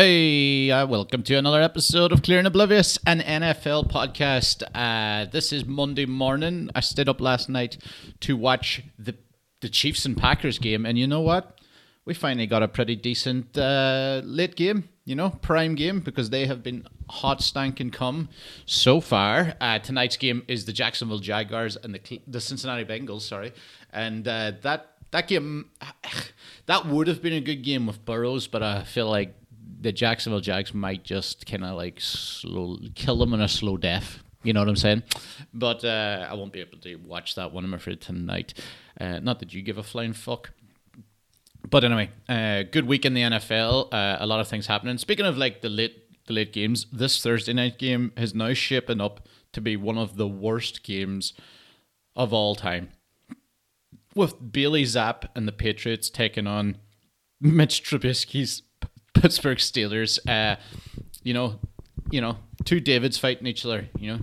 Hey, uh, welcome to another episode of Clear and Oblivious, an NFL podcast. Uh, this is Monday morning. I stayed up last night to watch the the Chiefs and Packers game, and you know what? We finally got a pretty decent uh, late game. You know, prime game because they have been hot stanking come so far. Uh, tonight's game is the Jacksonville Jaguars and the the Cincinnati Bengals. Sorry, and uh, that that game that would have been a good game with Burrows, but I feel like the Jacksonville Jags might just kind of like slow kill them in a slow death. You know what I'm saying? But uh, I won't be able to watch that one, I'm afraid, tonight. Uh, not that you give a flying fuck. But anyway, uh, good week in the NFL. Uh, a lot of things happening. Speaking of like the late the late games, this Thursday night game is now shaping up to be one of the worst games of all time. With Bailey Zappe and the Patriots taking on Mitch Trubisky's Pittsburgh Steelers. Uh, you know, you know, two Davids fighting each other. You know,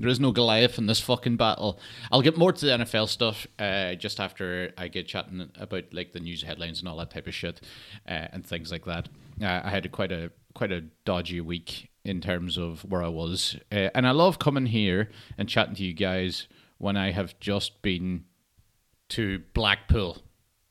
there is no Goliath in this fucking battle. I'll get more to the NFL stuff uh, just after I get chatting about like the news headlines and all that type of shit uh, and things like that. Uh, I had a, quite a quite a dodgy week in terms of where I was, uh, and I love coming here and chatting to you guys when I have just been to Blackpool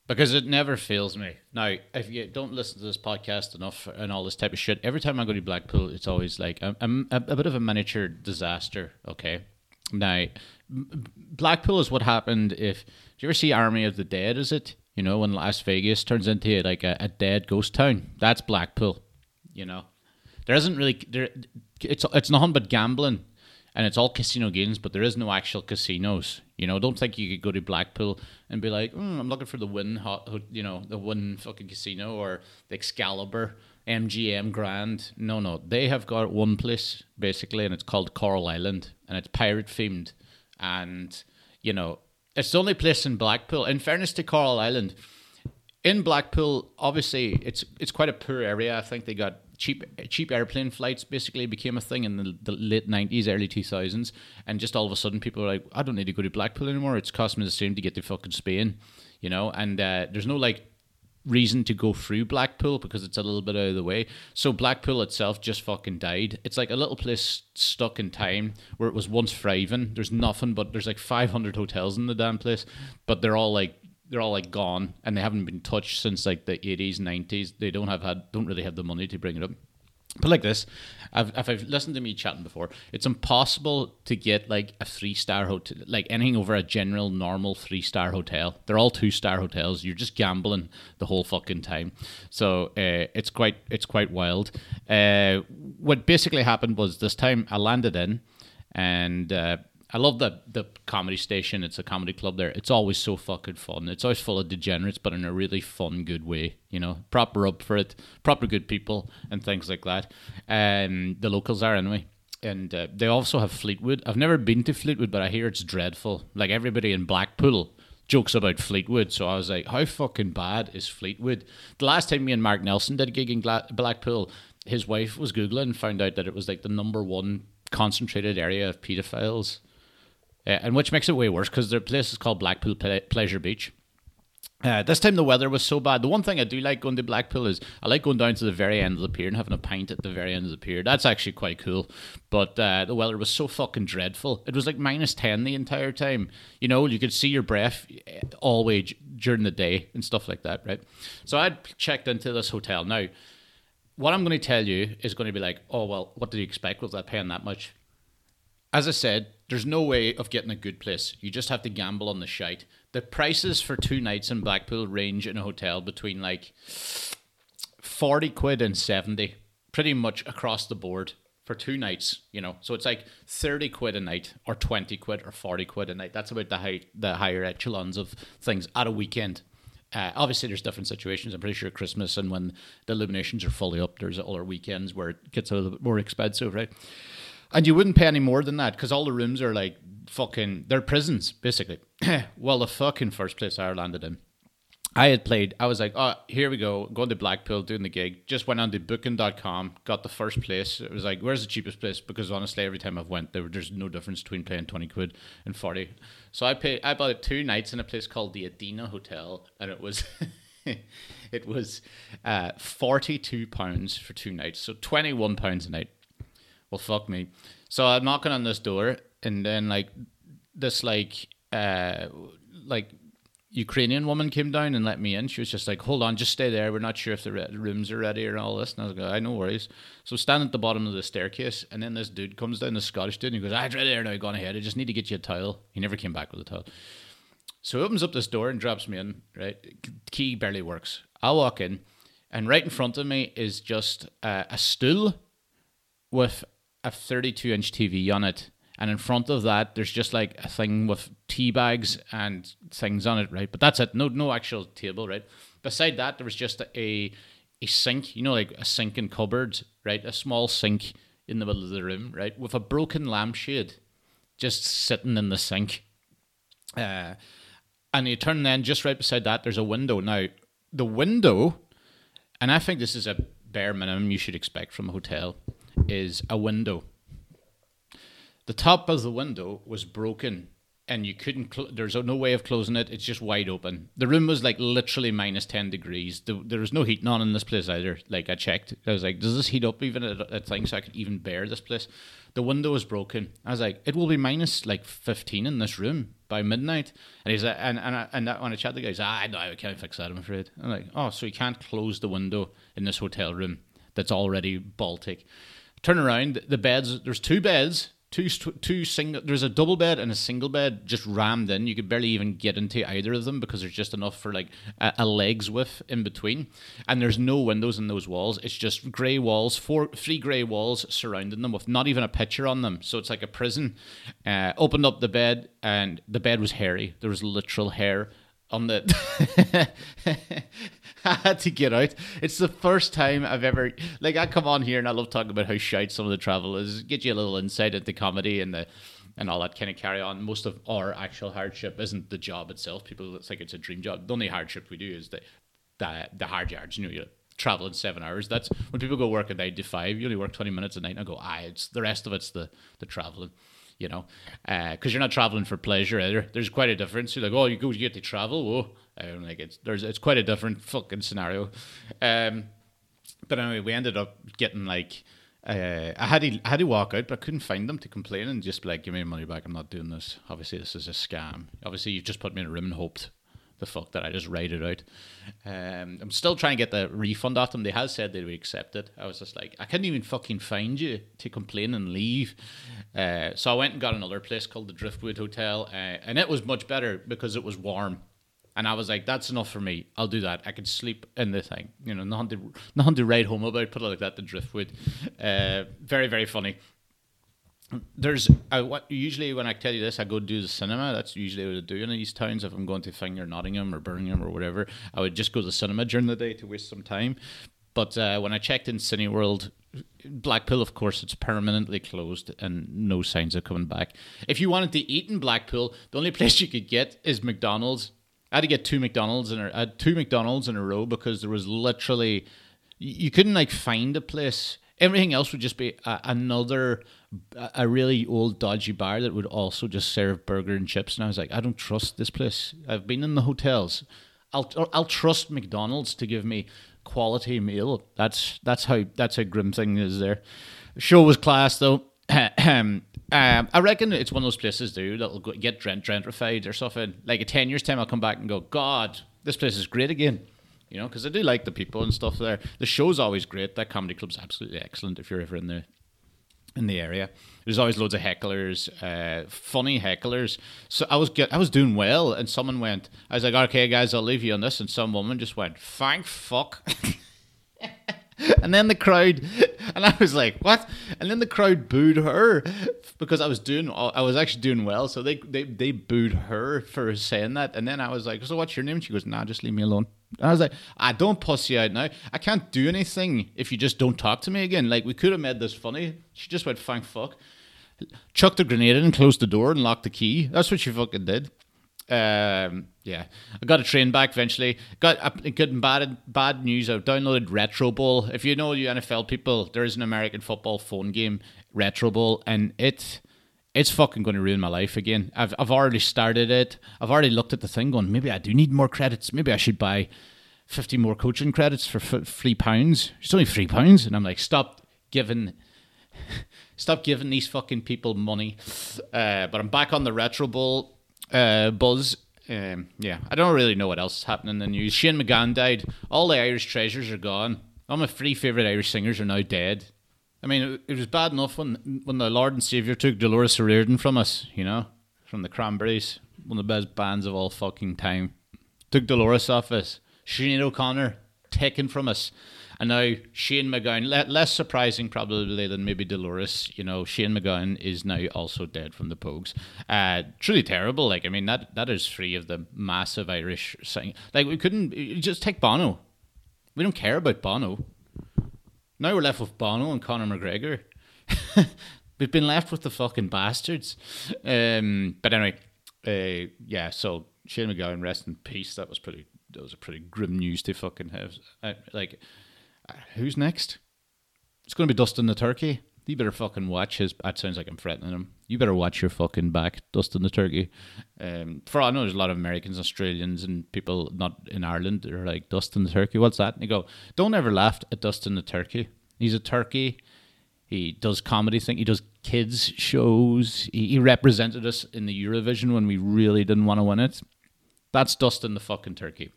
because it never fails me. Now, if you don't listen to this podcast enough and all this type of shit, every time I go to Blackpool, it's always like a, a, a bit of a miniature disaster. Okay, now Blackpool is what happened if. Do you ever see Army of the Dead? Is it you know when Las Vegas turns into like a, a dead ghost town? That's Blackpool. You know, there isn't really there. It's it's nothing but gambling and it's all casino games, but there is no actual casinos. You know, don't think you could go to Blackpool and be like, mm, I'm looking for the Wynn, you know, the Wynn fucking casino or the Excalibur, MGM Grand. No, no, they have got one place basically, and it's called Coral Island, and it's pirate themed, and you know, it's the only place in Blackpool. In fairness to Coral Island, in Blackpool, obviously it's it's quite a poor area. I think they got cheap cheap airplane flights basically became a thing in the, the late 90s early 2000s and just all of a sudden people are like i don't need to go to blackpool anymore. It's cost me the same to get to fucking spain you know? And uh, there's no like reason to go through blackpool because it's a little bit out of the way. So blackpool itself just fucking died. It's like a little place stuck in time where it was once thriving. There's nothing but there's like 500 hotels in the damn place but they're all like they're all like gone and they haven't been touched since like the 80s 90s they don't have had don't really have the money to bring it up. But like this I've, if I've listened to me chatting before it's impossible to get like a three star hotel like anything over a general normal three star hotel. They're all two star hotels. You're just gambling the whole fucking time. So uh, it's quite it's quite wild. Uh, what basically happened was this time I landed in and uh, I love the the comedy station. It's a comedy club there. It's always so fucking fun. It's always full of degenerates, but in a really fun, good way. You know, proper up for it, proper good people, and things like that. And um, the locals are anyway. And uh, they also have Fleetwood. I've never been to Fleetwood, but I hear it's dreadful. Like everybody in Blackpool jokes about Fleetwood. So I was like, how fucking bad is Fleetwood? The last time me and Mark Nelson did a gig in Gla- Blackpool, his wife was Googling and found out that it was like the number one concentrated area of pedophiles uh, and which makes it way worse because their place is called Blackpool Ple- Pleasure Beach. Uh, this time the weather was so bad. The one thing I do like going to Blackpool is I like going down to the very end of the pier and having a pint at the very end of the pier. That's actually quite cool. But uh, the weather was so fucking dreadful. It was like minus 10 the entire time. You know, you could see your breath uh, all way during the day and stuff like that, right? So I checked into this hotel. Now, what I'm going to tell you is going to be like, oh, well, what did you expect? Was that paying that much? As I said, there's no way of getting a good place. You just have to gamble on the shite. The prices for two nights in Blackpool range in a hotel between like 40 quid and 70, pretty much across the board for two nights, you know. So it's like 30 quid a night or 20 quid or 40 quid a night. That's about the high, the higher echelons of things at a weekend. Uh, obviously, there's different situations. I'm pretty sure Christmas and when the illuminations are fully up, there's other weekends where it gets a little bit more expensive, right? And you wouldn't pay any more than that because all the rooms are like fucking, they're prisons, basically. well, the fucking first place I landed in, I had played, I was like, oh, here we go, going to Blackpool, doing the gig. Just went on to booking.com, got the first place. It was like, where's the cheapest place? Because honestly, every time I've went, there, there's no difference between paying 20 quid and 40. So I paid, I bought two nights in a place called the Adina Hotel, and it was. it was uh, forty-two pounds for two nights, so twenty-one pounds a night. Well, fuck me. So I'm knocking on this door, and then like this like uh like Ukrainian woman came down and let me in. She was just like, "Hold on, just stay there. We're not sure if the re- rooms are ready or all this." And I was like, "I no worries." So stand at the bottom of the staircase, and then this dude comes down, the Scottish dude, and he goes, "I'm ready there now. Gone ahead. I just need to get you a towel." He never came back with a towel. So he opens up this door and drops me in. Right, key barely works. I walk in, and right in front of me is just uh, a stool with a 32 inch TV on it and in front of that there's just like a thing with tea bags and things on it right? But that's it. No no actual table right? Beside that there was just a a sink you know like a sink and cupboard right? A small sink in the middle of the room right? With a broken lampshade just sitting in the sink. Uh, and you turn then just right beside that there's a window. Now the window and i think this is a bare minimum you should expect from a hotel is a window. The top of the window was broken and you couldn't cl- there's no way of closing it it's just wide open. The room was like literally minus 10 degrees. The, there was no heating on in this place either like i checked. I was like does this heat up even at a thing so i could even bear this place? The window was broken. I was like it will be minus like 15 in this room by midnight. And he's like and and, I, and that, when i chat the guys ah no i can't fix that i'm afraid. I'm like oh so you can't close the window in this hotel room that's already baltic turn around the beds there's two beds two two single there's a double bed and a single bed just rammed in. You could barely even get into either of them because there's just enough for like a, a legs width in between. And there's no windows in those walls. It's just gray walls four three gray walls surrounding them with not even a picture on them. So it's like a prison. Uh, opened up the bed and the bed was hairy. There was literal hair on the I had to get out. It's the first time I've ever like I come on here and I love talking about how shite some of the travel is. Get you a little insight into comedy and the and all that kind of carry on. Most of our actual hardship isn't the job itself. People it's like it's a dream job. The only hardship we do is the the, the hard yards. You know, you travel in seven hours. That's when people go work at nine to five. You only work twenty minutes a night. And I go, ah, it's the rest of it's the the traveling you know, because uh, you're not traveling for pleasure either. There's quite a difference. You're like, oh, you go, you get to travel. Whoa, um, like it's there's it's quite a different fucking scenario. Um, but anyway, we ended up getting like. Uh, I had to I had to walk out, but I couldn't find them to complain and just like, "Give me money back. I'm not doing this. Obviously, this is a scam. Obviously, you've just put me in a room and hoped the fuck that I just write it out. Um, I'm still trying to get the refund off them. They have said they would accept it. I was just like, I couldn't even fucking find you to complain and leave. Uh, so I went and got another place called the Driftwood Hotel, uh, and it was much better because it was warm. And I was like, that's enough for me. I'll do that. I can sleep in the thing. You know, nothing to, nothing to write home about. Put it like that, the Driftwood. Uh, very, very funny there's I, what usually when I tell you this, I go do the cinema. That's usually what I do in these towns. If I'm going to Finger Nottingham or Birmingham or whatever, I would just go to the cinema during the day to waste some time. But uh, when I checked in Cineworld, Blackpool, of course, it's permanently closed and no signs of coming back. If you wanted to eat in Blackpool, the only place you could get is McDonald's. I had to get two McDonald's in a, I had two McDonald's in a row because there was literally you couldn't like find a place. Everything else would just be a, another a really old dodgy bar that would also just serve burger and chips and I was like I don't trust this place I've been in the hotels I'll I'll trust McDonald's to give me quality meal that's that's how that's how grim thing is there the show was class though um, I reckon it's one of those places, dude, that'll get gentrified or something. Like a 10 years' time, I'll come back and go, God, this place is great again. You know, because I do like the people and stuff there. The show's always great. That comedy club's absolutely excellent if you're ever in the in the area. There's always loads of hecklers, uh, funny hecklers. So I was get, I was doing well, and someone went. I was like, "Okay, guys, I'll leave you on this." And some woman just went, "Thank fuck." and then the crowd, and I was like, "What?" And then the crowd booed her because I was doing, I was actually doing well. So they they they booed her for saying that. And then I was like, "So what's your name?" She goes, "Nah, just leave me alone." I was like, I don't pussy out now. I can't do anything if you just don't talk to me again. Like we could have made this funny. She just went, thank fuck. Chucked a grenade in, and closed the door, and locked the key. That's what she fucking did. Um, yeah, I got a train back eventually. Got uh, good bad bad news. I've downloaded Retro Bowl. If you know you NFL people, there is an American football phone game, Retro Bowl, and it it's fucking going to ruin my life again. I've I've already started it. I've already looked at the thing, going maybe I do need more credits. Maybe I should buy 50 more coaching credits for three pounds. It's only three pounds. And I'm like, stop giving. Stop giving these fucking people money. Uh, but I'm back on the Retro Bowl uh, buzz. Um, yeah, I don't really know what else is happening in the news. Shane MacGowan died. All the Irish treasures are gone. All my three favourite Irish singers are now dead. I mean, it, was bad enough when when the Lord and Saviour took Dolores O'Riordan from us, you know, from the Cranberries, one of the best bands of all fucking time. Took Dolores off us. Sinead O'Connor taken from us. And now Shane MacGowan, le- less surprising probably than maybe Dolores, you know, Shane MacGowan is now also dead from the Pogues. Uh, truly terrible. Like, I mean, that that is three of the massive Irish sing. Like, we couldn't just take Bono. We don't care about Bono. Now we're left with Bono and Conor McGregor. We've been left with the fucking bastards. Um, but anyway, uh, yeah. So Shane MacGowan, rest in peace. That was pretty. That was a pretty grim news to fucking have. Uh, like, uh, who's next? It's going to be Dustin the Turkey. You better fucking watch his. That sounds like I'm threatening him. You better watch your fucking back, Dustin the Turkey. Um, for all I know, there's a lot of Americans, Australians, and people not in Ireland that are like Dustin the Turkey. What's that? And you go, don't ever laugh at Dustin the Turkey. He's a turkey. He does comedy thing. He does kids shows. He, he represented us in the Eurovision when we really didn't want to win it. That's Dustin the fucking turkey.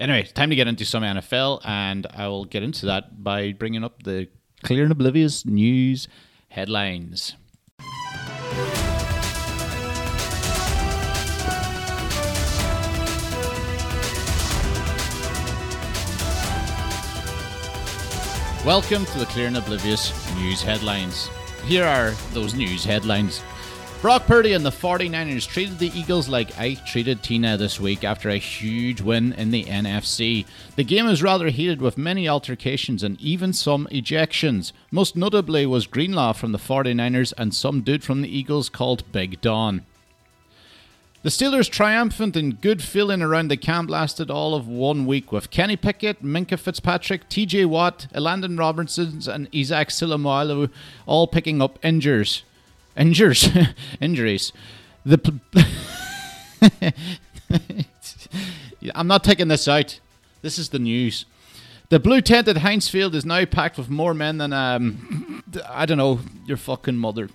Anyway, time to get into some NFL, and I will get into that by bringing up the clear and oblivious news headlines. Welcome to the Clear and Oblivious news headlines. Here are those news headlines. Brock Purdy and the 49ers treated the Eagles like Ike treated Tina this week after a huge win in the NFC. The game was rather heated with many altercations and even some ejections. Most notably was Greenlaw from the 49ers and some dude from the Eagles called Big Don. The Steelers' triumphant and good feeling around the camp lasted all of one week with Kenny Pickett, Minkah Fitzpatrick, TJ Watt, Elandon Robertson, and Isaac Seumalo all picking up injures. Injures. Injuries. The. P- I'm not taking this out. This is the news. The blue tent at Heinz Field is now packed with more men than, um, I don't know, your fucking mother.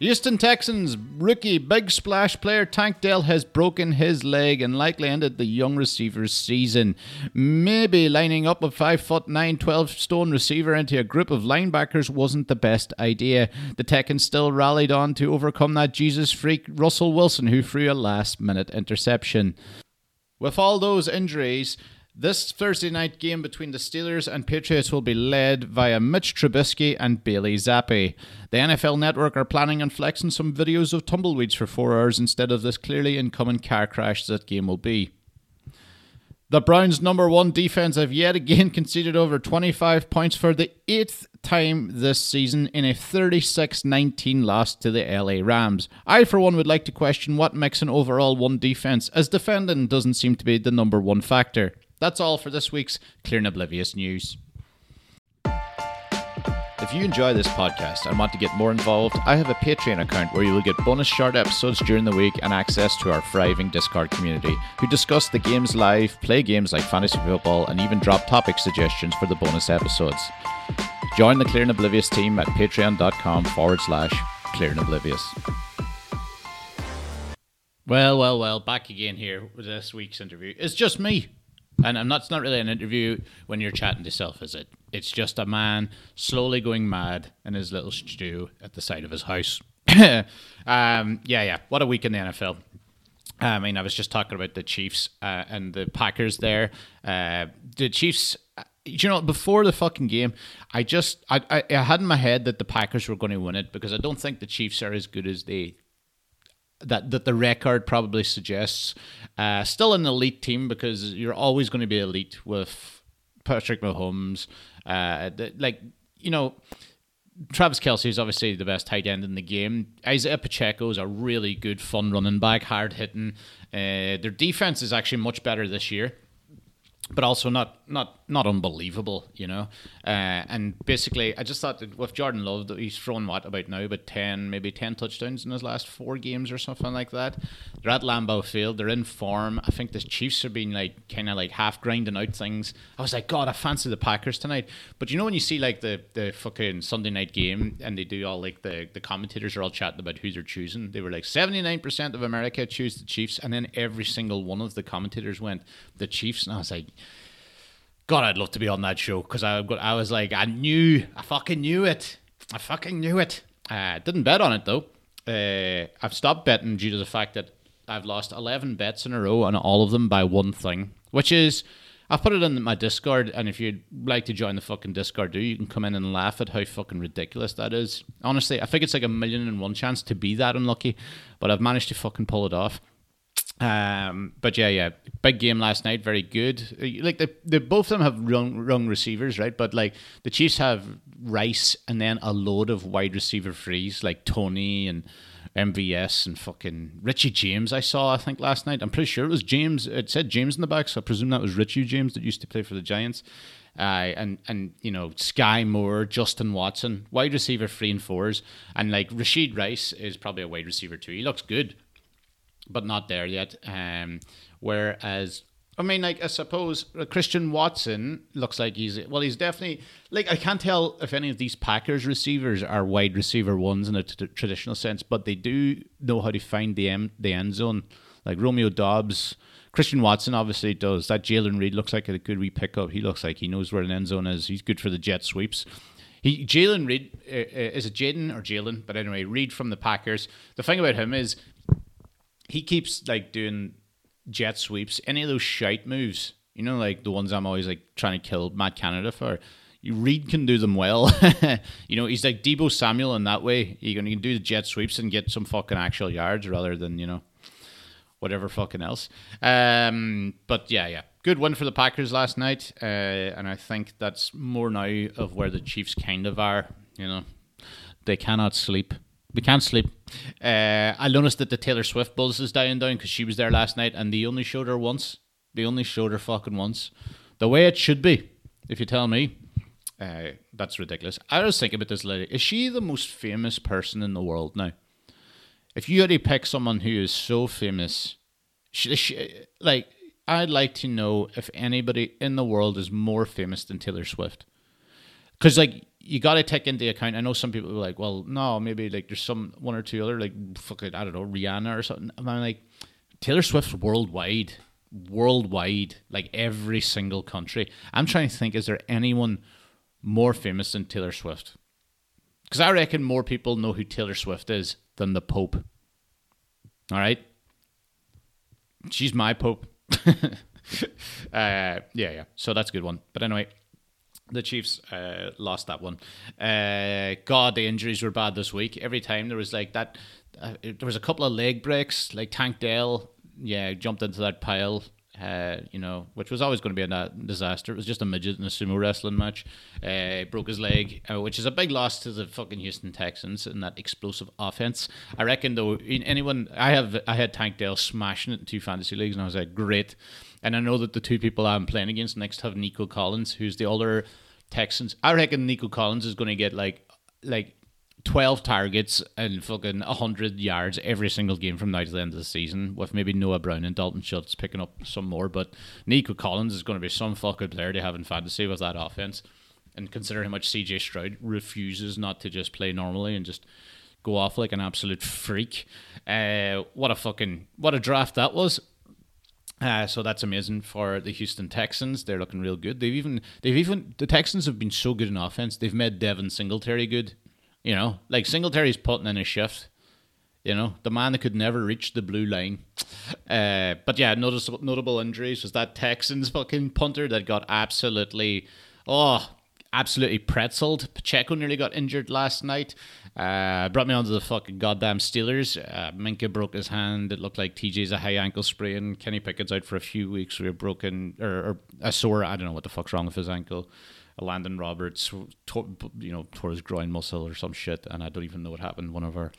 Houston Texans rookie big splash player Tank Dell has broken his leg and likely ended the young receiver's season. Maybe lining up a 5 foot 9, 12 stone receiver into a group of linebackers wasn't the best idea. The Texans still rallied on to overcome that Jesus freak Russell Wilson who threw a last minute interception. With all those injuries, this Thursday night game between the Steelers and Patriots will be led via Mitch Trubisky and Bailey Zappe. The NFL Network are planning on flexing some videos of tumbleweeds for four hours instead of this clearly incoming car crash that game will be. The Browns' number one defense have yet again conceded over 25 points for the eighth time this season in a 36 19 loss to the LA Rams. I, for one, would like to question what makes an overall one defense, as defending doesn't seem to be the number one factor. That's all for this week's Clear and Oblivious news. If you enjoy this podcast and want to get more involved, I have a Patreon account where you will get bonus short episodes during the week and access to our thriving Discord community, who discuss the games live, play games like fantasy football, and even drop topic suggestions for the bonus episodes. Join the Clear and Oblivious team at patreon.com forward slash clear and oblivious. Well, well, well, back again here with this week's interview. It's just me. And I'm not, it's not really an interview when you're chatting to self, is it? It's just a man slowly going mad in his little stew at the side of his house. um, yeah, yeah. What a week in the NFL. I mean, I was just talking about the Chiefs uh, and the Packers there. Uh, the Chiefs, uh, you know, before the fucking game, I just I, I, I had in my head that the Packers were going to win it because I don't think the Chiefs are as good as they that that the record probably suggests. Uh, still an elite team because you're always going to be elite with Patrick Mahomes. Uh, the, like you know, Travis Kelce is obviously the best tight end in the game. Isaiah Pacheco is a really good, fun running back, hard hitting. Uh, their defense is actually much better this year, but also not not not unbelievable, you know. Uh, and basically, I just thought that with Jordan Love, he's thrown what about now, but ten, maybe ten touchdowns in his last four games or something like that. They're at Lambeau Field. They're in form. I think the Chiefs are being like kind of like half grinding out things. I was like, God, I fancy the Packers tonight. But you know when you see like the the fucking Sunday night game and they do all like the the commentators are all chatting about who they're choosing. They were like seventy nine percent of America choose the Chiefs, and then every single one of the commentators went the Chiefs, and I was like God, I'd love to be on that show because I, I was like, I knew, I fucking knew it. I fucking knew it. I uh, didn't bet on it though. Uh, I've stopped betting due to the fact that I've lost 11 bets in a row and all of them by one thing, which is I've put it in my Discord. And if you'd like to join the fucking Discord, do you can come in and laugh at how fucking ridiculous that is. Honestly, I think it's like a million and one chance to be that unlucky, but I've managed to fucking pull it off. Um, but yeah, yeah, big game last night. Very good. Like the, the both of them have rung, rung receivers, right? But like the Chiefs have Rice and then a load of wide receiver frees like Toney and MVS and fucking Richie James. I saw I think last night. I'm pretty sure it was James. It said James in the back, so I presume that was Richie James that used to play for the Giants. Uh, and and you know Sky Moore, Justin Watson, wide receiver three and fours, and like Rashee Rice is probably a wide receiver too. He looks good but not there yet. Um, whereas I mean, like I suppose uh, Christian Watson looks like he's well. He's definitely like I can't tell if any of these Packers receivers are wide receiver ones in a t- traditional sense, but they do know how to find the end the end zone. Like Romeo Doubs, Christian Watson obviously does. That Jalen Reed looks like a good wee pickup. He looks like he knows where an end zone is. He's good for the jet sweeps. He Jalen Reed uh, uh is it Jaden or Jalen? But anyway, Reed from the Packers. The thing about him is he keeps like doing jet sweeps, any of those shite moves, you know, like the ones I'm always like trying to kill Matt Canada for. Reed can do them well. you know, he's like Deebo Samuel in that way. He can, he can do the jet sweeps and get some fucking actual yards rather than, you know, whatever fucking else. Um, but yeah, yeah. Good win for the Packers last night. Uh, and I think that's more now of where the Chiefs kind of are. You know, they cannot sleep we can't sleep. Uh, I noticed that the Taylor Swift buzz is dying down because she was there last night and they only showed her once. They only showed her fucking once. The way it should be, if you tell me. Uh, that's ridiculous. I was thinking about this lady. Is she the most famous person in the world now? If you had to pick someone who is so famous, she, she, like, I'd like to know if anybody in the world is more famous than Taylor Swift. Because, like, you got to take into account. I know some people are like, well, no, maybe like there's some one or two other like fucking I don't know Rihanna or something. I'm like Taylor Swift's worldwide, worldwide, like every single country. I'm trying to think, is there anyone more famous than Taylor Swift? Because I reckon more people know who Taylor Swift is than the Pope. All right, she's my Pope. uh, yeah, yeah. So that's a good one. But anyway, the Chiefs uh, lost that one. Uh, God, the injuries were bad this week. Every time there was like that, uh, there was a couple of leg breaks. Like Tank Dell, yeah, jumped into that pile. Uh, you know, which was always going to be a disaster. It was just a midget in a sumo wrestling match. Uh, broke his leg, uh, which is a big loss to the fucking Houston Texans and that explosive offense. I reckon though, anyone I have, I had Tank Dell smashing it in two fantasy leagues, and I was like, great. And I know that the two people I'm playing against next have Nico Collins, who's the other Texans. I reckon Nico Collins is going to get like like 12 targets and fucking 100 yards every single game from now to the end of the season, with maybe Noah Brown and Dalton Schultz picking up some more. But Nico Collins is going to be some fucking player to have in fantasy with that offense. And considering how much CJ Stroud refuses not to just play normally and just go off like an absolute freak, uh, what a fucking what a draft that was. Uh, so that's amazing for the Houston Texans. They're looking real good. They've even they've even the Texans have been so good in offense. They've made Devin Singletary good. You know, like Singletary's putting in a shift. You know, the man that could never reach the blue line. Uh, but yeah, noticeable notable injuries was that Texans fucking punter that got absolutely oh absolutely pretzeled. Pacheco nearly got injured last night. Uh, brought me onto the fucking goddamn Steelers. Uh, Minkah broke his hand. It looked like TJ's a high ankle sprain. Kenny Pickett's out for a few weeks with a broken or, or a sore. I don't know what the fuck's wrong with his ankle. Landon Roberts, tore, you know, tore his groin muscle or some shit, and I don't even know what happened. One of our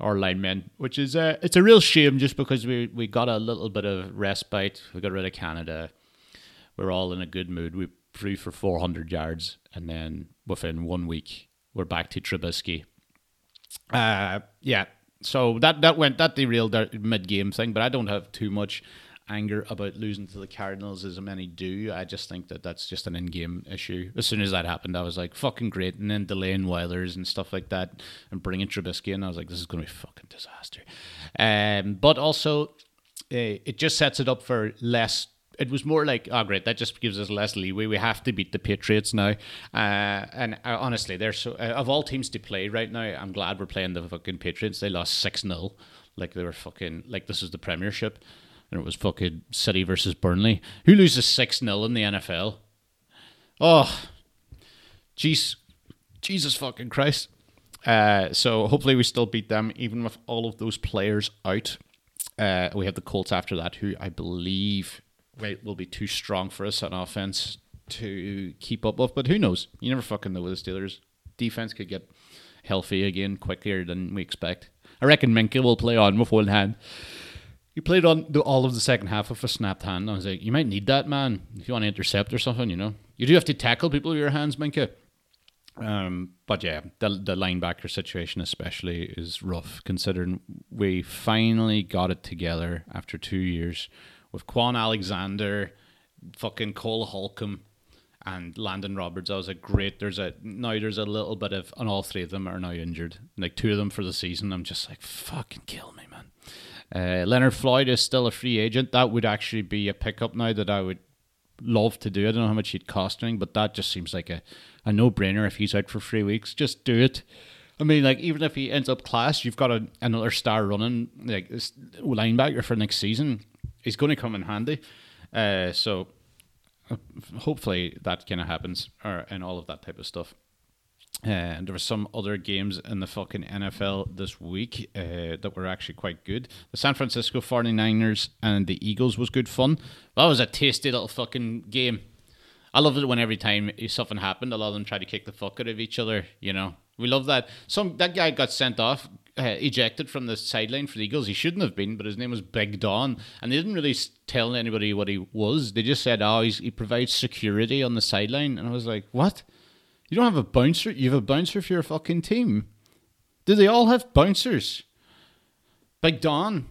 our linemen, which is uh, it's a real shame just because we we got a little bit of respite. We got rid of Canada. We're all in a good mood. We threw for 400 yards, and then within one week, we're back to Trubisky. Uh, yeah, so that that went that derailed their mid game thing, but I don't have too much anger about losing to the Cardinals as many do. I just think that that's just an in-game issue. As soon as that happened, I was like, "Fucking great!" And then delaying Weilers and stuff like that, and bringing Trubisky in, I was like, "This is going to be fucking disaster." Um, but also, uh, it just sets it up for less. It was more like, oh great, that just gives us less leeway. We have to beat the Patriots now, uh, and uh, honestly, they're so uh, of all teams to play right now. I'm glad we're playing the fucking Patriots. They lost six 0 like they were fucking like this is the Premiership and it was fucking City versus Burnley. Who loses 6 0 in the NFL? Oh, jeez. Jesus fucking Christ. Uh, so hopefully we still beat them, even with all of those players out. Uh, we have the Colts after that, who I believe will be too strong for us on offense to keep up with. But who knows? You never fucking know with the Steelers. Defense could get healthy again quicker than we expect. I reckon Minkah will play on with one hand. He played on the, all of the second half with a snapped hand. I was like, you might need that, man, if you want to intercept or something, you know. You do have to tackle people with your hands, Minkah. Um, but yeah, the, the linebacker situation especially is rough, considering we finally got it together after two years with Kwon Alexander, fucking Cole Holcomb, and Landon Roberts. I was like, great. There's a now there's a little bit of, and all three of them are now injured. Like two of them for the season. I'm just like, fucking kill me, man. Uh, Leonard Floyd is still a free agent. That would actually be a pickup now that I would love to do. I don't know how much he'd cost me, but that just seems like a, a no brainer if he's out for three weeks. Just do it. I mean, like even if he ends up class, you've got a, another star running like linebacker for next season. He's going to come in handy. Uh, so hopefully that kind of happens, or and all of that type of stuff. Uh, and there were some other games in the fucking NFL this week uh, that were actually quite good. The San Francisco 49ers and the Eagles was good fun. That was a tasty little fucking game. I loved it when every time something happened, a lot of them tried to kick the fuck out of each other. You know, we love that. Some that guy got sent off, uh, ejected from the sideline for the Eagles. He shouldn't have been, but his name was Big Don, and they didn't really tell anybody what he was. They just said, "Oh, he provides security on the sideline," and I was like, "What?" You don't have a bouncer. You have a bouncer for your fucking team. Do they all have bouncers? Big Don.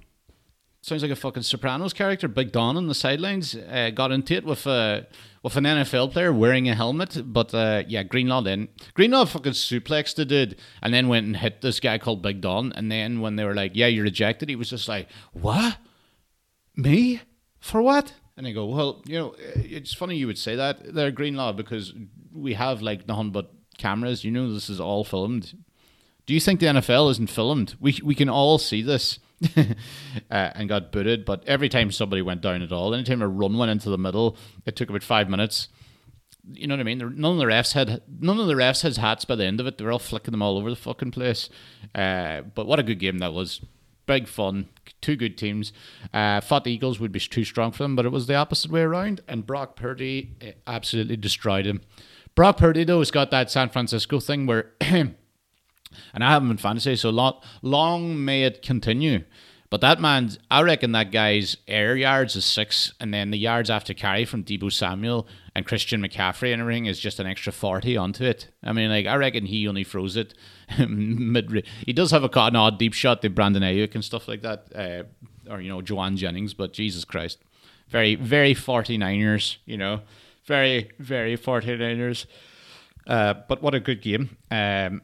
Sounds like a fucking Sopranos character. Big Don on the sidelines uh, got into it with a uh, with an NFL player wearing a helmet. But uh, yeah, Greenlaw then Greenlaw fucking suplexed the dude and then went and hit this guy called Big Don. And then when they were like, "Yeah, you're ejected," he was just like, "What? Me? For what?" And they go, "Well, you know, it's funny you would say that. They're Greenlaw because we have like nothing but cameras. You know, this is all filmed. Do you think the NFL isn't filmed? We we can all see this. uh, and got booted, but every time somebody went down at all, anytime a run went into the middle, it took about five minutes. You know what I mean? None of the refs had none of the refs had hats by the end of it. They were all flicking them all over the fucking place. Uh, but what a good game that was! Big fun. Two good teams. Uh, the Eagles would be too strong for them, but it was the opposite way around, and Brock Purdy uh, absolutely destroyed him. Brock Purdy though has got that San Francisco thing where, and I haven't been fantasy, so long, long may it continue. But that man, I reckon that guy's air yards is six, and then the yards after carry from Deebo Samuel and Christian McCaffrey and everything is just an extra forty onto it. I mean, like I reckon he only throws it mid. He does have a an odd deep shot to Brandon Aiyuk and stuff like that, uh, or you know Jauan Jennings. But Jesus Christ, very very 49ers, you know. Very, very 49ers. Uh, but what a good game. Um,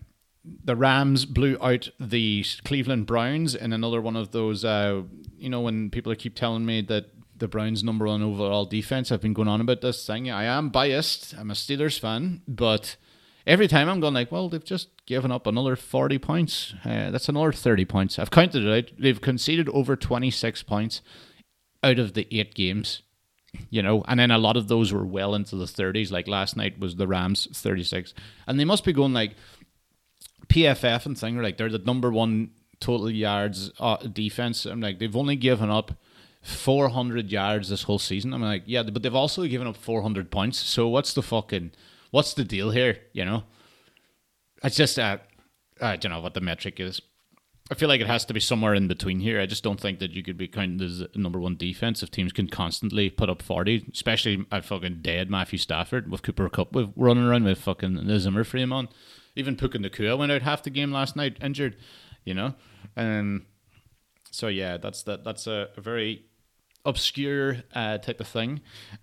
the Rams blew out the Cleveland Browns in another one of those. Uh, you know, when people keep telling me that the Browns' number one overall defense, I've been going on about this thing. I am biased. I'm a Steelers fan, but every time I'm going like, well, they've just given up another 40 points. Uh, that's another 30 points. I've counted it out. They've conceded over 26 points out of the eight games you know, and then a lot of those were well into the 30s. Like last night was the Rams 36, and they must be going like PFF and thing. Like they're the number one total yards uh, defense. I'm like they've only given up 400 yards this whole season. I'm like, yeah, but they've also given up 400 points. So what's the fucking what's the deal here? You know, it's just uh, I don't know what the metric is. I feel like it has to be somewhere in between here. I just don't think that you could be counted as number one defense if teams can constantly put up 40, especially a fucking dead Matthew Stafford with Cooper Kupp with running around with fucking the Zimmer frame on. Even Puka Nacua went out half the game last night injured, you know? Um, so, yeah, that's that. that's a, a very obscure uh, type of thing.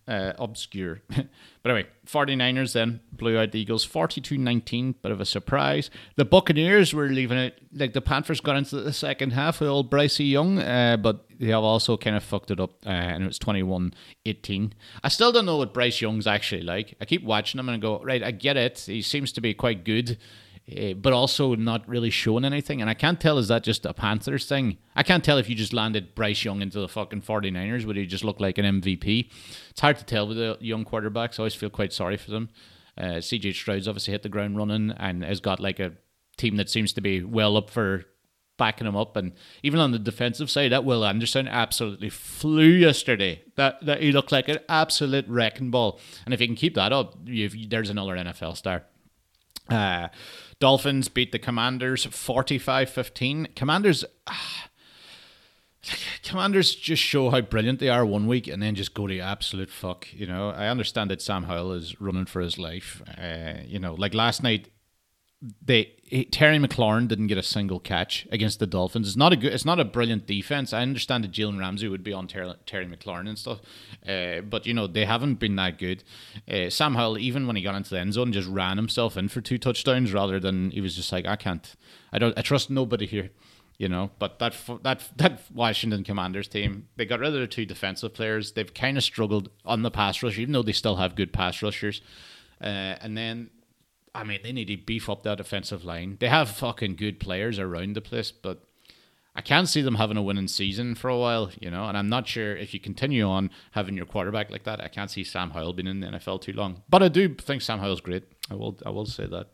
Uh, obscure. but anyway, 49ers then blew out the Eagles 42 19. Bit of a surprise. The Buccaneers were leaving it, like the Panthers got into the second half with old Brycey Young, uh, but they have also kind of fucked it up, uh, and it was 21 18. I still don't know what Bryce Young's actually like. I keep watching him and I go, right, I get it. He seems to be quite good. Uh, but also not really showing anything. And I can't tell, is that just a Panthers thing? I can't tell if you just landed Bryce Young into the fucking 49ers, would he just look like an MVP? It's hard to tell with the young quarterbacks. I always feel quite sorry for them. Uh, CJ Stroud's obviously hit the ground running and has got like a team that seems to be well up for backing him up. And even on the defensive side, that Will Anderson absolutely flew yesterday. That that he looked like an absolute wrecking ball. And if he can keep that up, there's another NFL star. Uh, Dolphins beat the Commanders 45 15. Commanders. Ah, Commanders just show how brilliant they are one week and then just go to absolute fuck. You know, I understand that Sam Howell is running for his life. Uh, you know, like last night, they Terry McLaurin didn't get a single catch against the Dolphins. It's not a good. It's not a brilliant defense. I understand that Jalen Ramsey would be on Terry, Terry McLaurin and stuff, uh, but you know they haven't been that good. Uh, Sam Howell, even when he got into the end zone, just ran himself in for two touchdowns rather than he was just like, I can't. I don't. I trust nobody here. You know, but that that that Washington Commanders team, they got rid of their two defensive players. They've kind of struggled on the pass rush, even though they still have good pass rushers. Uh, and then I mean, they need to beef up that offensive line. They have fucking good players around the place, but I can't see them having a winning season for a while, you know. And I'm not sure if you continue on having your quarterback like that. I can't see Sam Howell being in the NFL too long. But I do think Sam Howell's great. I will, I will say that.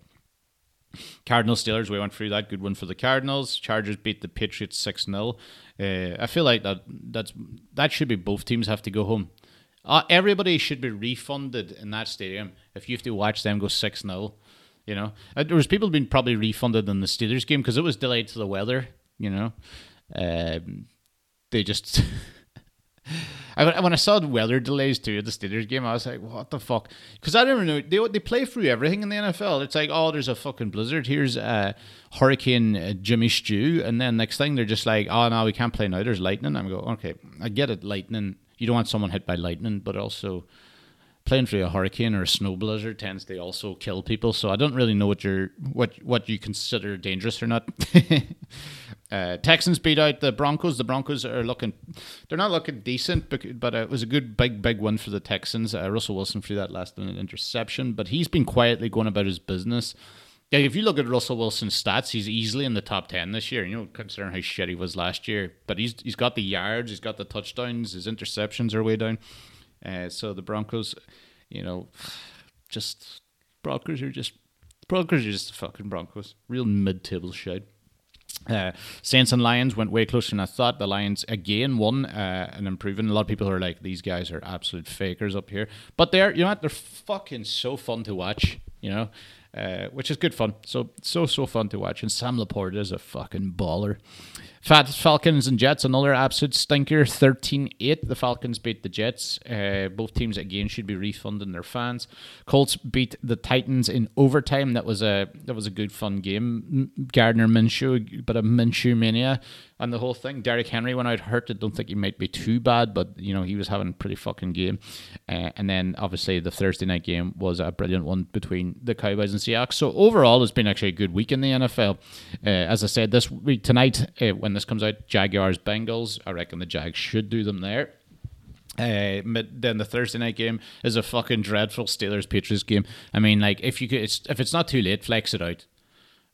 Cardinals Steelers, we went through that. Good one for the Cardinals. Chargers beat the Patriots 6 0. Uh, I feel like that that's that should be both teams have to go home. Uh, everybody should be refunded in that stadium if you have to watch them go 6 0. You know, uh, there was people being probably refunded in the Steelers game because it was delayed to the weather. You know, um, they just. I, when I saw the weather delays too at the Steelers game, I was like, "What the fuck?" Because I don't know. They they play through everything in the NFL. It's like, "Oh, there's a fucking blizzard. Here's a Hurricane uh, Jimmy Stew," and then next thing they're just like, "Oh no, we can't play now. There's lightning." I'm go, "Okay, I get it. Lightning. You don't want someone hit by lightning, but also playing through a hurricane or a snow blizzard tends to also kill people. So I don't really know what you're what what you consider dangerous or not. uh, Texans beat out the Broncos. The Broncos are looking they're not looking decent, but, but it was a good big big win for the Texans. Uh, Russell Wilson threw that last minute interception, but he's been quietly going about his business. Yeah, if you look at Russell Wilson's stats, he's easily in the top ten this year. You know, considering how shit he was last year, but he's he's got the yards, he's got the touchdowns, his interceptions are way down. Uh, so the Broncos, you know, just Broncos are just Broncos are just fucking Broncos. Real mid-table shit. Uh, Saints and Lions went way closer than I thought. The Lions again won uh, and improving. A lot of people are like, these guys are absolute fakers up here, but they're you know what? They're fucking so fun to watch. You know, uh, which is good fun. So so so fun to watch. And Sam LaPorta is a fucking baller. Falcons and Jets, another absolute stinker, 13-8. The Falcons beat the Jets. Uh, both teams again should be refunding their fans. Colts beat the Titans in overtime. That was a that was a good fun game. Gardner Minshew, but a Minshew mania and the whole thing. Derrick Henry went out hurt. I don't think he might be too bad, but you know he was having a pretty fucking game. Uh, and then obviously the Thursday night game was a brilliant one between the Cowboys and Seahawks. So overall, it's been actually a good week in the NFL. Uh, as I said, this week tonight uh, when this comes out, Jaguars Bengals. I reckon the Jags should do them there. Uh, then the Thursday night game is a fucking dreadful Steelers Patriots game. I mean, like if you could, it's, if it's not too late, flex it out.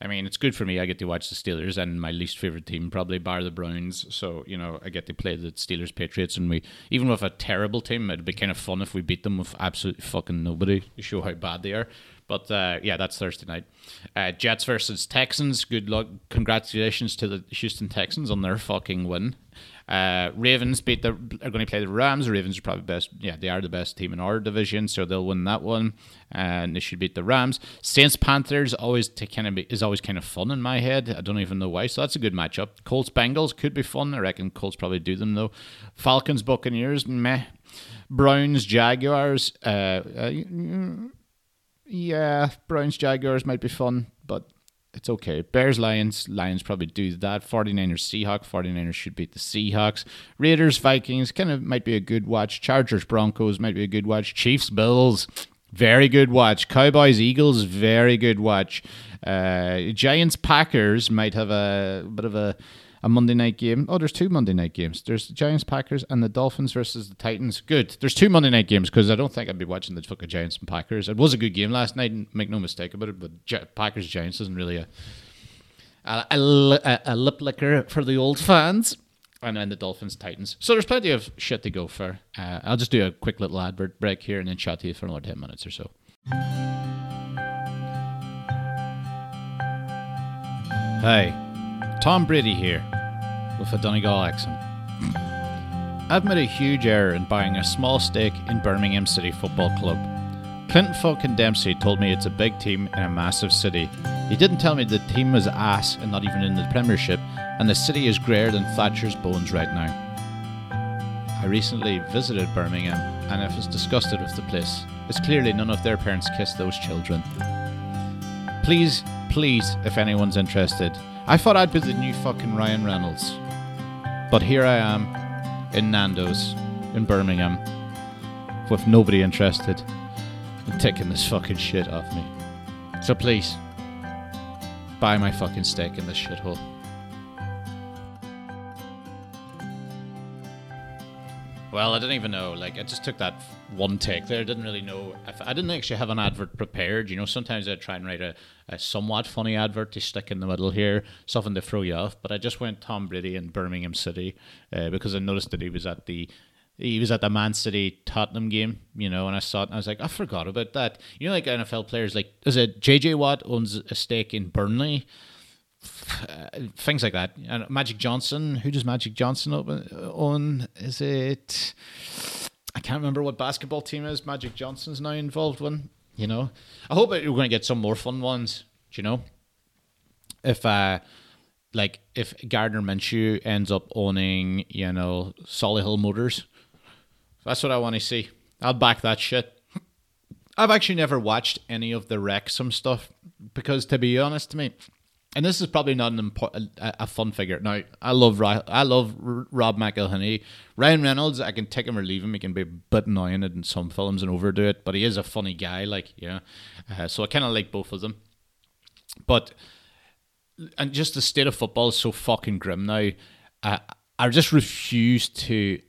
I mean, it's good for me. I get to watch the Steelers and my least favorite team, probably bar the Browns. So you know, I get to play the Steelers Patriots, and we even with a terrible team, it'd be kind of fun if we beat them with absolutely fucking nobody to show how bad they are. But uh, yeah, that's Thursday night. Uh, Jets versus Texans. Good luck. Congratulations to the Houston Texans on their fucking win. Uh, Ravens beat the are going to play the Rams. The Ravens are probably best. Yeah, they are the best team in our division, so they'll win that one, and they should beat the Rams. Saints Panthers always kind of be, is always kind of fun in my head. I don't even know why. So that's a good matchup. Colts Bengals could be fun. I reckon Colts probably do them though. Falcons Buccaneers meh. Browns Jaguars. Uh, uh, yeah, Browns Jaguars might be fun, it's okay. Bears, Lions, Lions probably do that. 49ers, Seahawks, 49ers should beat the Seahawks. Raiders, Vikings, kind of might be a good watch. Chargers, Broncos might be a good watch. Chiefs, Bills, very good watch. Cowboys, Eagles, very good watch. Uh, Giants, Packers might have a bit of a a Monday night game. Oh, there's two Monday night games. There's the Giants, Packers, and the Dolphins versus the Titans. Good. There's two Monday night games because I don't think I'd be watching the fucking Giants and Packers. It was a good game last night, and make no mistake about it. But Packers Giants isn't really a a, a, a lip licker for the old fans. And then the Dolphins Titans. So there's plenty of shit to go for. Uh, I'll just do a quick little advert break here and then chat to you for another 10 minutes or so. Hey, Tom Brady here with a Donegal accent. I've made a huge error in buying a small stake in Birmingham City Football Club. Clinton fucking Dempsey told me it's a big team in a massive city. He didn't tell me the team was ass and not even in the Premiership, and the city is greyer than Thatcher's bones right now. I recently visited Birmingham and I was disgusted with the place. It's clearly none of their parents kissed those children. Please, please, if anyone's interested, I thought I'd be the new fucking Ryan Reynolds. But here I am in Nando's in Birmingham with nobody interested in taking this fucking shit off me. So please, buy my fucking steak in this shithole. Well, I didn't even know. Like, I just took that one take there. I didn't really know. If, I didn't actually have an advert prepared. You know, sometimes I try and write a, a somewhat funny advert to stick in the middle here, something to throw you off. But I just went Tom Brady in Birmingham City uh, because I noticed that he was at the he was at the Man City Tottenham game, you know, and I saw it and I was like, I forgot about that. You know, like NFL players, like, is it JJ Watt owns a stake in Burnley? Things like that. And Magic Johnson, who does Magic Johnson own? Is it? I can't remember what basketball team is. Magic Johnson's now involved one. You know, I hope we're going to get some more fun ones. Do you know? If uh, like if Gardner Minshew ends up owning, you know, Solihull Moors, that's what I want to see. I'll back that shit. I've actually never watched any of the Wrexham stuff because, to be honest to me, and this is probably not an important, a, fun figure. Now, I love I love Rob McElhenney. Ryan Reynolds, I can take him or leave him. He can be a bit annoying in some films and overdo it, but he is a funny guy. Like, yeah, uh, so I kind of like both of them. But and just the state of football is so fucking grim now. I I just refuse to.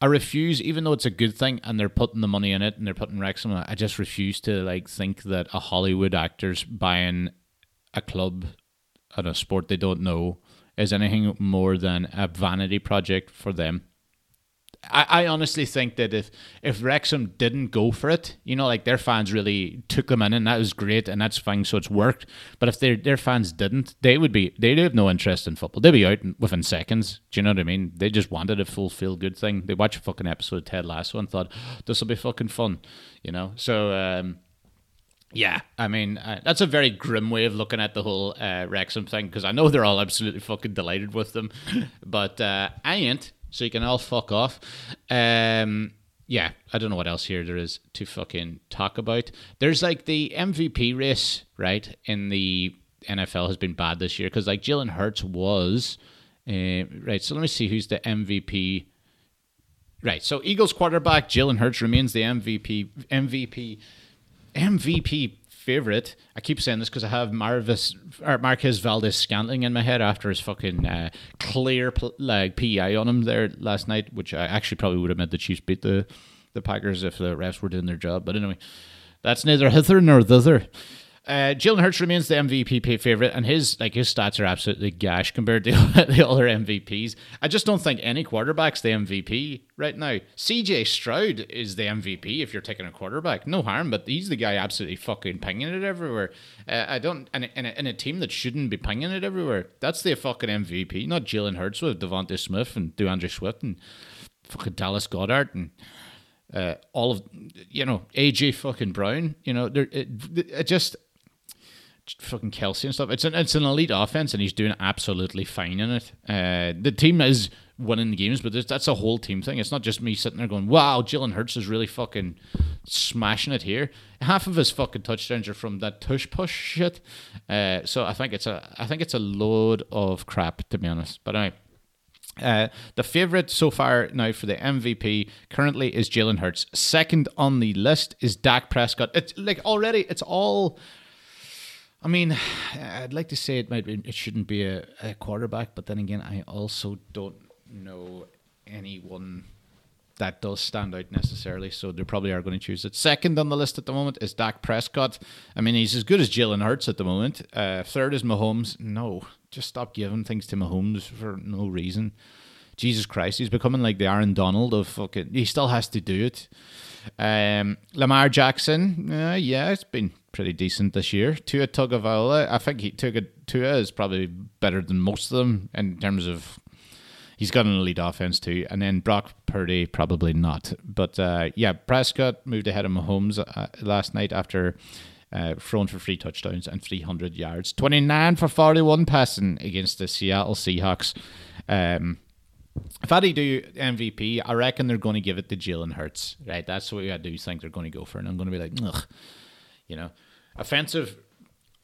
I refuse, even though it's a good thing, and they're putting the money in it, and they're putting Wrexham. I just refuse to like think that a Hollywood actor's buying a club at a sport they don't know is anything more than a vanity project for them. I, I honestly think that if if Wrexham didn't go for it, you know, like their fans really took them in, and that was great, and that's fine, so it's worked. But if their their fans didn't, they would be they'd have no interest in football. They'd be out within seconds. Do you know what I mean? They just wanted a full feel good thing. They watched a fucking episode of Ted Lasso and thought this will be fucking fun, you know. So. um yeah, I mean uh, that's a very grim way of looking at the whole uh, Wrexham thing because I know they're all absolutely fucking delighted with them, but uh, I ain't. So you can all fuck off. Um, yeah, I don't know what else here there is to fucking talk about. There's like the MVP race, right? In the NFL has been bad this year because like Jalen Hurts was, uh, right. So let me see who's the MVP. Right, so Eagles quarterback Jalen Hurts remains the MVP MVP MVP favorite. I keep saying this because I have Marvis or Marquez Valdes-Scantling in my head after his fucking uh, clear pl- like PI on him there last night, which I actually probably would have meant the Chiefs beat the the Packers if the refs were doing their job. But anyway, that's neither hither nor thither. Uh, Jalen Hurts remains the MVP favorite, and his like his stats are absolutely gash compared to the other MVPs. I just don't think any quarterback's the MVP right now. CJ Stroud is the MVP if you're taking a quarterback. No harm, but he's the guy absolutely fucking pinging it everywhere. Uh, I don't, and in a, in a team that shouldn't be pinging it everywhere, that's the fucking MVP, not Jalen Hurts with DeVonta Smith and D'Andre Swift and fucking Dallas Goedert and uh, all of you know AJ fucking Brown. You know, it, it just fucking Kelce and stuff. It's an it's an elite offense, and he's doing absolutely fine in it. Uh, the team is winning games, but that's a whole team thing. It's not just me sitting there going, "Wow, Jalen Hurts is really fucking smashing it here." Half of his fucking touchdowns are from that tush push shit. Uh, so I think it's a I think it's a load of crap to be honest. But anyway. Uh, the favorite so far now for the MVP currently is Jalen Hurts. Second on the list is Dak Prescott. It's like already, it's all I mean, I'd like to say it might it shouldn't be a, a quarterback, but then again, I also don't know anyone that does stand out necessarily, so they probably are going to choose it. Second on the list at the moment is Dak Prescott. I mean, he's as good as Jalen Hurts at the moment. Uh, third is Mahomes. No, just stop giving things to Mahomes for no reason. Jesus Christ, he's becoming like the Aaron Donald of fucking. He still has to do it. Um, Lamar Jackson, uh, yeah, it's been pretty decent this year. Tua Tagovailoa, I think he took a Tua is probably better than most of them in terms of he's got an elite offense too. And then Brock Purdy, probably not. But uh, yeah, Prescott moved ahead of Mahomes uh, last night after uh, thrown for three touchdowns and 300 yards. 29 for 41 passing against the Seattle Seahawks. Um, if I do MVP, I reckon they're going to give it to Jalen Hurts. Right, that's what I do think they're going to go for, and I'm going to be like, ugh, you know, offensive,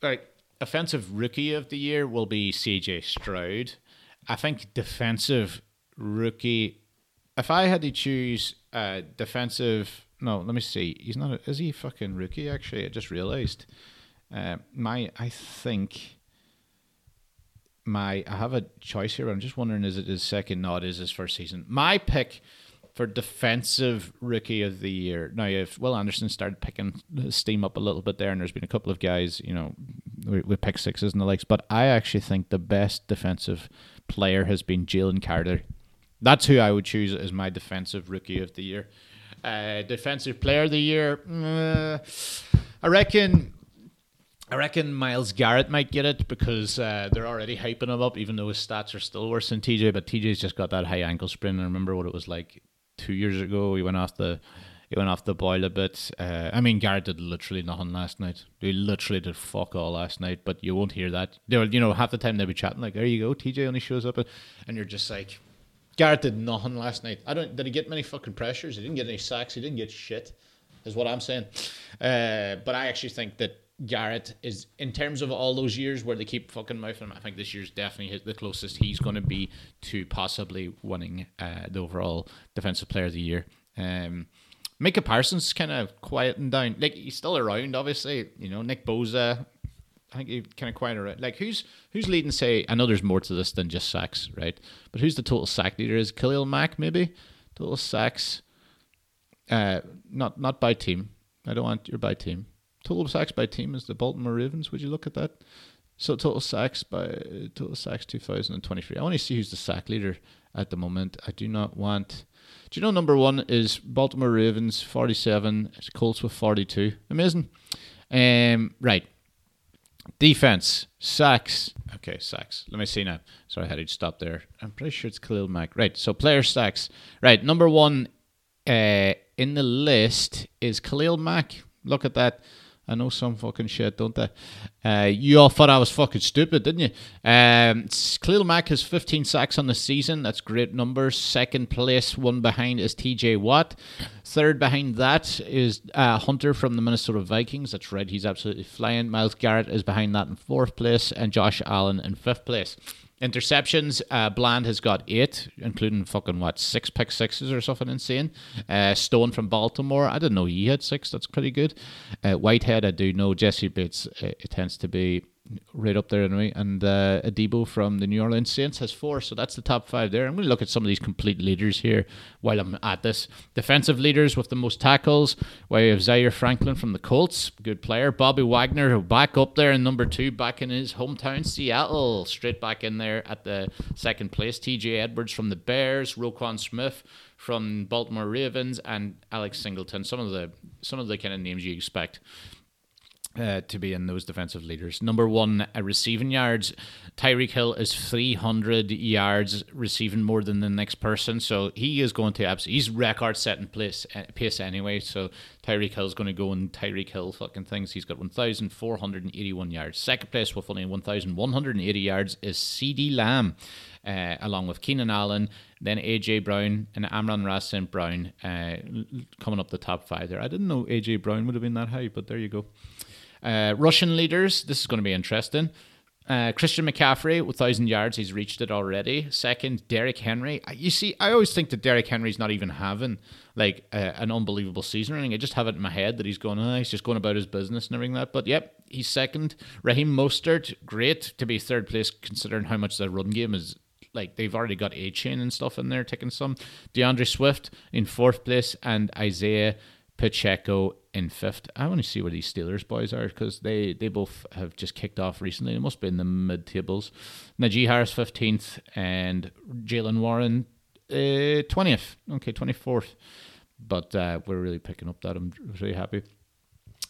like offensive rookie of the year will be C.J. Stroud. I think defensive rookie. If I had to choose a defensive, no, let me see. He's not. A, is he fucking rookie? Actually, I just realized. Uh, my, I think my I have a choice here. I'm just wondering is it his second? No, it is his first season. My pick for defensive rookie of the year. Now, if Will Anderson started picking steam up a little bit there, and there's been a couple of guys, you know, with pick sixes and the likes, but I actually think the best defensive player has been Jalen Carter. That's who I would choose as my defensive rookie of the year. Uh, defensive player of the year, uh, I reckon I reckon Myles Garrett might get it because uh, they're already hyping him up, even though his stats are still worse than TJ. But TJ's just got that high ankle sprain. I remember what it was like two years ago. He went off the he went off the boil a bit. Uh, I mean, Garrett did literally nothing last night. He literally did fuck all last night. But you won't hear that. They were, you know, half the time they'll be chatting like, "There you go, TJ only shows up," and you're just like, Garrett did nothing last night. I don't. Did he get many fucking pressures? He didn't get any sacks. He didn't get shit. Is what I'm saying. Uh, but I actually think that Garrett is in terms of all those years where they keep fucking mouthing him. I think this year's definitely the closest he's going to be to possibly winning uh, the overall defensive player of the year. Um, Micah Parsons kind of quieting down. Like he's still around, obviously. You know, Nick Bosa. I think he kind of quiet around. Like who's who's leading? Say, I know there's more to this than just sacks, right? But who's the total sack leader? Is Khalil Mack maybe total sacks? Uh, not not by team. I don't want your by team. Total sacks by team is the Baltimore Ravens. Would you look at that? So total sacks by total sacks 2023. I want to see who's the sack leader at the moment. I do not want. Do you know number one is Baltimore Ravens 47, it's Colts with 42. Amazing. Um, right. Defense sacks. Okay, sacks. Let me see now. Sorry, I had to stop there. I'm pretty sure it's Khalil Mack. Right. So player sacks. Right. Number one uh, in the list is Khalil Mack. Look at that. I know some fucking shit, don't they? Uh, you all thought I was fucking stupid, didn't you? Um, Khalil Mack has 15 sacks on the season. That's great numbers. Second place, one behind is TJ Watt. Third behind that is uh, Hunter from the Minnesota Vikings. That's right, he's absolutely flying. Myles Garrett is behind that in fourth place, and Josh Allen in fifth place. Interceptions, uh, Bland has got eight, including fucking what six pick sixes or something insane. Uh, Stone from Baltimore, I didn't know he had six. That's pretty good. Uh, Whitehead, I do know. Jessie Bates, uh, it tends to be right up there anyway. And uh, Adebo from the New Orleans Saints has four, so that's the top five there. I'm going to look at some of these complete leaders here while I'm at this. Defensive leaders with the most tackles. We have Zaire Franklin from the Colts, good player. Bobby Wagner, back up there in number two, back in his hometown Seattle, straight back in there at the second place. T.J. Edwards from the Bears, Roquan Smith from Baltimore Ravens, and Alex Singleton. Some of the some of the kind of names you expect uh, to be in those defensive leaders. Number one, uh, receiving yards. Tyreek Hill is 300 yards receiving more than the next person, so he is going to absolutely. He's record setting place uh, pace anyway. So Tyreek Hill is going to go in Tyreek Hill fucking things. He's got 1,481 yards. Second place with only 1,180 yards is CeeDee Lamb. Uh, along with Keenan Allen, then AJ Brown and Amon-Ra Brown uh, coming up the top five there. I didn't know AJ Brown would have been that high, but there you go. Uh, Russian leaders, this is going to be interesting. Uh, Christian McCaffrey, 1,000 yards, he's reached it already. Second, Derrick Henry. You see, I always think that Derrick Henry's not even having like uh, an unbelievable season or anything. I just have it in my head that he's going, oh, he's just going about his business and everything like that. But yep, he's second. Raheem Mostert, great to be third place considering how much the run game is. Like they've already got Achane and stuff in there taking some. D'Andre Swift in fourth place and Isaiah Pacheco in fifth. I want to see where these Steelers boys are because they, they both have just kicked off recently. They must be in the mid tables. Najee Harris 15th and Jaylen Warren uh, 20th. Okay, 24th. But uh, we're really picking up that. I'm really happy.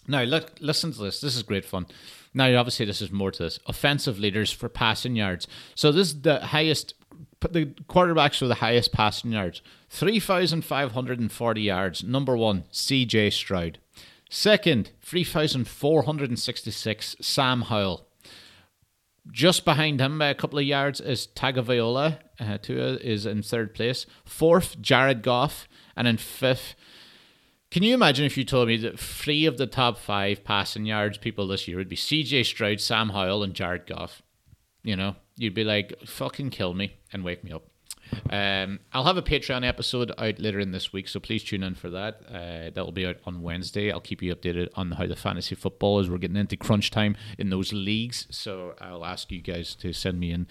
Now, look, listen to this. This is great fun. Now, obviously, this is more to this. Offensive leaders for passing yards. So, this is the highest, the quarterbacks with the highest passing yards 3,540 yards. Number one, CJ Stroud. Second, 3,466, Sam Howell. Just behind him by a couple of yards is Tagovailoa. Uh, Tua is in third place. Fourth, Jared Goff. And in fifth, can you imagine if you told me that three of the top five passing yards people this year would be CJ Stroud, Sam Howell, and Jared Goff? You know, you'd be like, fucking kill me and wake me up. Um, I'll have a Patreon episode out later in this week, so please tune in for that. Uh, that will be out on Wednesday. I'll keep you updated on how the fantasy football is. We're getting into crunch time in those leagues, so I'll ask you guys to send me in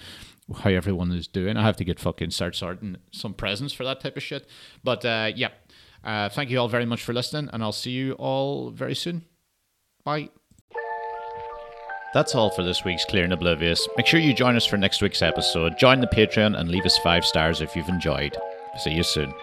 how everyone is doing. I have to get fucking start sorting some presents for that type of shit. But uh, yeah, uh, thank you all very much for listening, and I'll see you all very soon. Bye. That's all for this week's Clear and Oblivious. Make sure you join us for next week's episode. Join the Patreon and leave us five stars if you've enjoyed. See you soon.